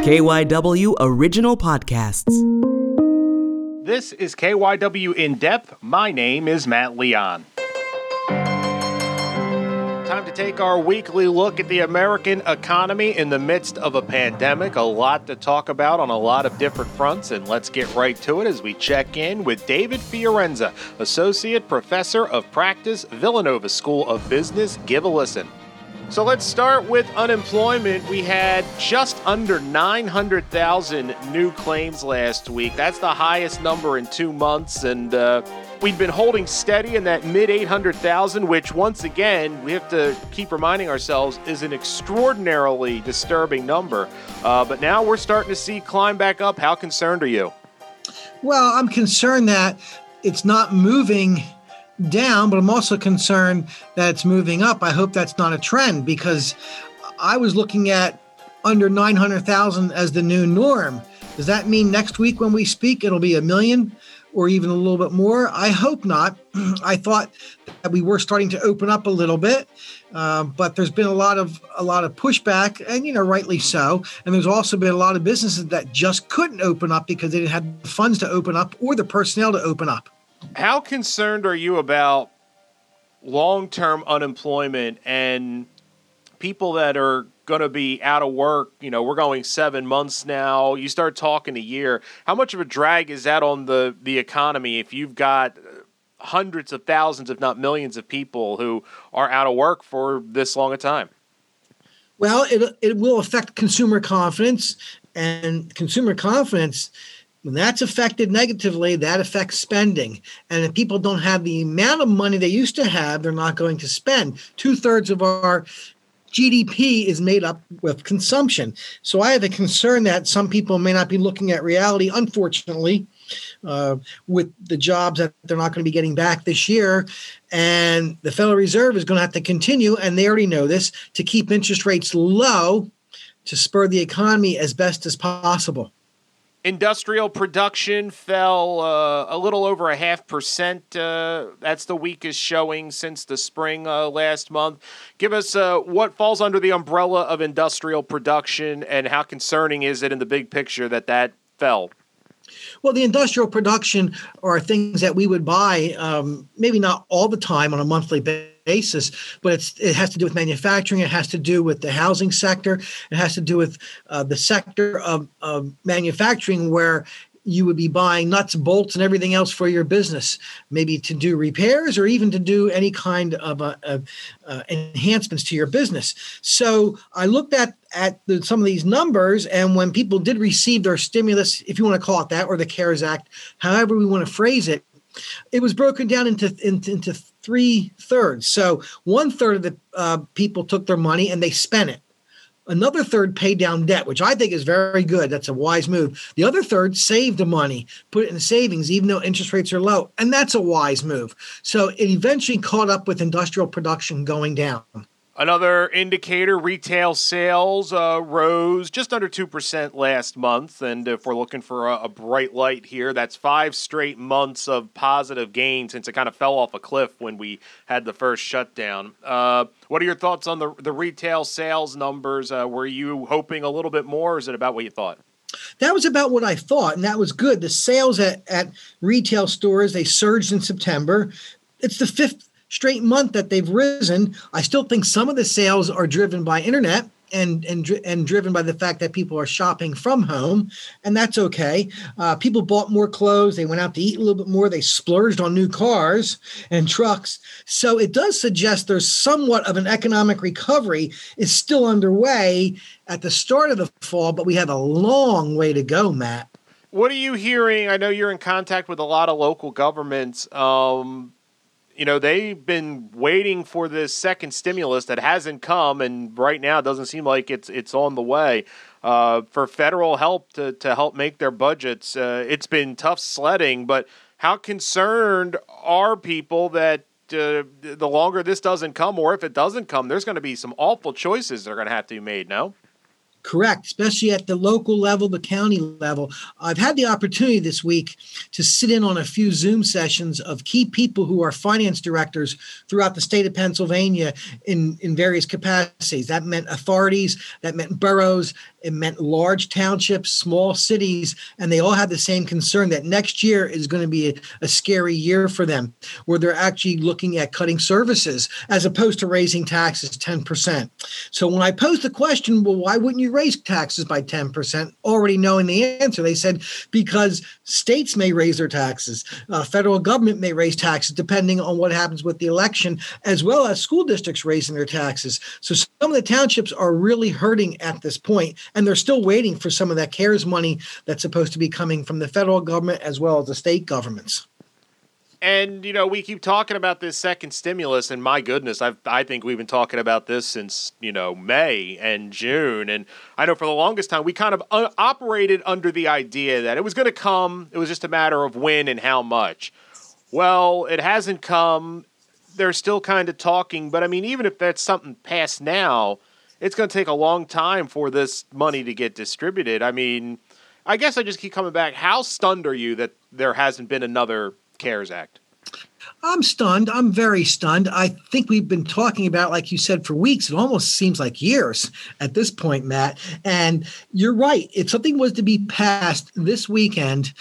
KYW Original Podcasts. This is KYW In Depth. My name is Matt Leon. Time to take our weekly look at the American economy in the midst of a pandemic. A lot to talk about on a lot of different fronts, and let's get right to it as we check in with David Fiorenza, Associate Professor of Practice, Villanova School of Business. Give a listen. So let's start with unemployment. We had just under 900,000 new claims last week. That's the highest number in two months, and uh, we've been holding steady in that mid 800,000, which once again, we have to keep reminding ourselves is an extraordinarily disturbing number. Uh, but now we're starting to see climb back up. How concerned are you? Well, I'm concerned that it's not moving down, but I'm also concerned that it's moving up. I hope that's not a trend because I was looking at under 900,000 as the new norm. Does that mean next week when we speak it'll be a million or even a little bit more? I hope not. I thought that we were starting to open up a little bit, uh, but there's been a lot of a lot of pushback, and you know rightly so. And there's also been a lot of businesses that just couldn't open up because they didn't have the funds to open up or the personnel to open up. How concerned are you about long term unemployment and people that are going to be out of work? You know, we're going seven months now. You start talking a year. How much of a drag is that on the, the economy if you've got hundreds of thousands, if not millions, of people who are out of work for this long a time? Well, it, it will affect consumer confidence, and consumer confidence when that's affected negatively, that affects spending. And if people don't have the amount of money they used to have, they're not going to spend. Two thirds of our GDP is made up with consumption. So I have a concern that some people may not be looking at reality, unfortunately, uh, with the jobs that they're not going to be getting back this year. And the Federal Reserve is going to have to continue, and they already know this, to keep interest rates low to spur the economy as best as possible. Industrial production fell uh, a little over a half percent. Uh, that's the weakest showing since the spring uh, last month. Give us uh, what falls under the umbrella of industrial production and how concerning is it in the big picture that that fell? Well, the industrial production are things that we would buy, um, maybe not all the time on a monthly basis, but it has to do with manufacturing. It has to do with the housing sector. It has to do with uh, the sector of, of manufacturing where you would be buying nuts, bolts, and everything else for your business, maybe to do repairs or even to do any kind of uh, uh, enhancements to your business. So I looked at at the, some of these numbers, and when people did receive their stimulus, if you want to call it that, or the CARES Act, however we want to phrase it, it was broken down into into, into three thirds. So one third of the uh, people took their money and they spent it. Another third paid down debt, which I think is very good. That's a wise move. The other third saved the money, put it in savings, even though interest rates are low. And that's a wise move. So it eventually caught up with industrial production going down. Another indicator retail sales uh, rose just under 2% last month. And if we're looking for a, a, bright light here, that's five straight months of positive gain since it kind of fell off a cliff when we had the first shutdown. Uh, what are your thoughts on the, the retail sales numbers? Uh, were you hoping a little bit more, or is it about what you thought? That was about what I thought, and that was good. The sales at, at retail stores, they surged in September. It's the fifth straight month that they've risen. I still think some of the sales are driven by internet and and and driven by the fact that people are shopping from home, and that's okay. Uh, people bought more clothes. They went out to eat a little bit more. They splurged on new cars and trucks. So it does suggest there's somewhat of an economic recovery is still underway at the start of the fall, but we have a long way to go, Matt. What are you hearing? I know you're in contact with a lot of local governments. Um, you know, they've been waiting for this second stimulus that hasn't come, and right now it doesn't seem like it's it's on the way. Uh, for federal help to, to help make their budgets, uh, it's been tough sledding. But how concerned are people that uh, the longer this doesn't come, or if it doesn't come, there's going to be some awful choices that are going to have to be made? No. Correct, especially at the local level, the county level. I've had the opportunity this week to sit in on a few Zoom sessions of key people who are finance directors throughout the state of Pennsylvania in, in various capacities. That meant authorities, that meant boroughs, it meant large townships, small cities, and they all had the same concern that next year is going to be a, a, scary year for them, where they're actually looking at cutting services as opposed to raising taxes 10%. So when I posed the question, well, why wouldn't you raise taxes by 10%? Already knowing the answer, they said because states may raise their taxes, uh, federal government may raise taxes depending on what happens with the election, as well as school districts raising their taxes. So some of the townships are really hurting at this point and they're still waiting for some of that CARES money that's supposed to be coming from the federal government as well as the state governments. And you know, we keep talking about this second stimulus, and my goodness, I I think we've been talking about this since you know May and June, and I know for the longest time we kind of uh, operated under the idea that it was going to come. It was just a matter of when and how much. Well, it hasn't come. They're still kind of talking, but I mean, even if that's something passed now, it's going to take a long time for this money to get distributed. I mean, I guess I just keep coming back. How stunned are you that there hasn't been another CARES Act? I'm stunned. I'm very stunned. I think we've been talking about, like you said, for weeks. It almost seems like years at this point, Matt. And you're right. If something was to be passed this weekend,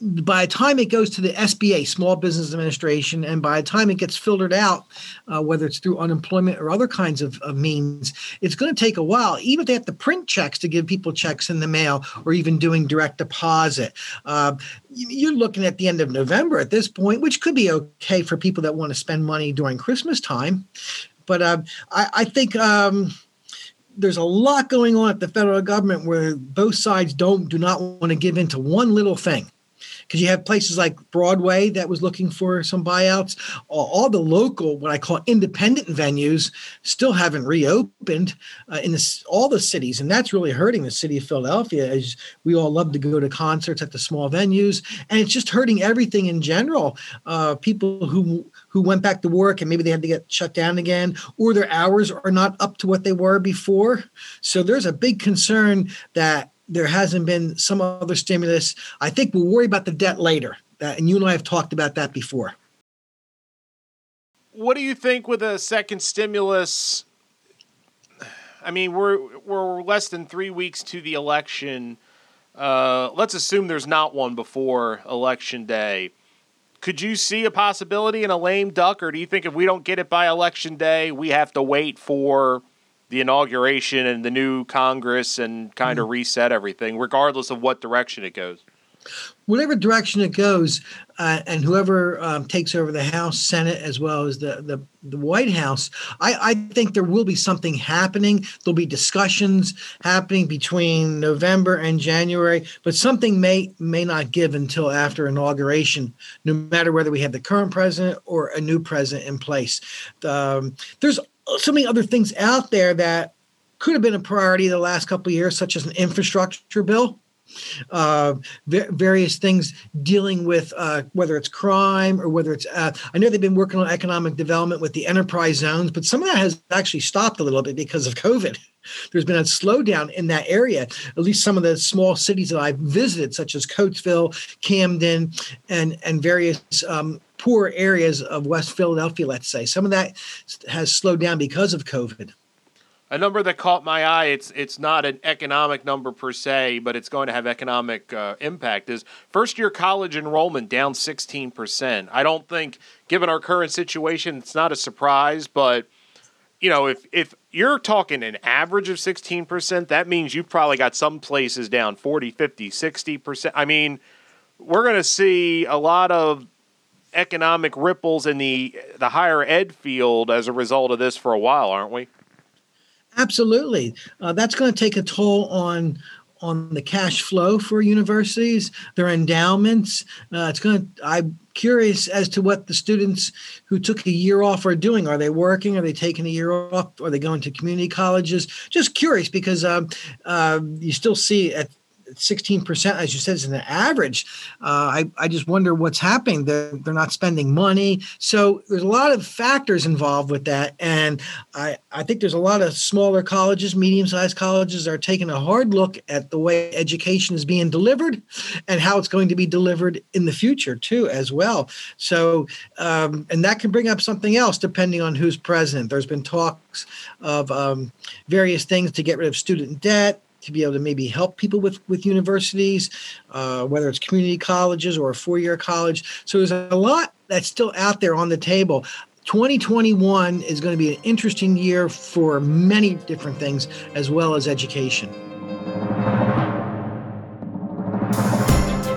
by the time it goes to the SBA, Small Business Administration, and by the time it gets filtered out, uh, whether it's through unemployment or other kinds of, of means, it's going to take a while. Even if they have to print checks to give people checks in the mail or even doing direct deposit, uh, you're looking at the end of November at this point, which could be okay for people that want to spend money during Christmas time. But uh, I, I, think. Um, there's a lot going on at the federal government where both sides don't do not want to give in to one little thing because you have places like Broadway that was looking for some buyouts. All, the local, what I call independent venues, still haven't reopened uh, in this, all the cities, and that's really hurting the city of Philadelphia. As we all love to go to concerts at the small venues, and it's just hurting everything in general. Uh, people who who went back to work and maybe they had to get shut down again, or their hours are not up to what they were before. So there's a big concern that there hasn't been some other stimulus. I think we'll worry about the debt later. Uh, and you and I have talked about that before. What do you think with a second stimulus? I mean, we're we're less than three weeks to the election. Uh, let's assume there's not one before election day. Could you see a possibility in a lame duck, or do you think if we don't get it by election day, we have to wait for the inauguration and the new Congress and kind of mm-hmm. reset everything, regardless of what direction it goes. Whatever direction it goes, uh, and whoever um, takes over the House, Senate, as well as the the, the White House, I, I, think there will be something happening. There'll be discussions happening between November and January, but something may may not give until after inauguration, no matter whether we have the current president or a new president in place. Um, there's so many other things out there that could have been a priority the last couple years, such as an infrastructure bill. Uh, various things dealing with uh, whether it's crime or whether it's. Uh, I know they've been working on economic development with the enterprise zones, but some of that has actually stopped a little bit because of COVID. There's been a slowdown in that area. At least some of the small cities that I've visited, such as Coatesville, Camden, and and various um, poor areas of West Philadelphia, let's say. Some of that has slowed down because of COVID. A number that caught my eye, it's it's not an economic number per se, but it's going to have economic uh, impact, is first year college enrollment down 16%. I don't think, given our current situation, it's not a surprise, but you know, if if you're talking an average of 16%, that means you've probably got some places down 40, 50, 60%. I mean, we're going to see a lot of economic ripples in the the higher ed field as a result of this for a while, aren't we? Absolutely, uh, that's going to take a toll on on the cash flow for universities, their endowments. Uh, it's going. I'm curious as to what the students who took a year off are doing. Are they working? Are they taking a year off? Are they going to community colleges? Just curious because um, uh, you still see at 16%, as you said, is an average. Uh, I, I just wonder what's happening. They're, they're not spending money. So there's a lot of factors involved with that. And I, I think there's a lot of smaller colleges, medium sized colleges are taking a hard look at the way education is being delivered and how it's going to be delivered in the future, too, as well. So, um, and that can bring up something else depending on who's president. There's been talks of um, various things to get rid of student debt to be able to maybe help people with with universities, uh, whether it's community colleges or a four year college. So there's a lot that's still out there on the table. 2021 is going to be an interesting year for many different things as well as education.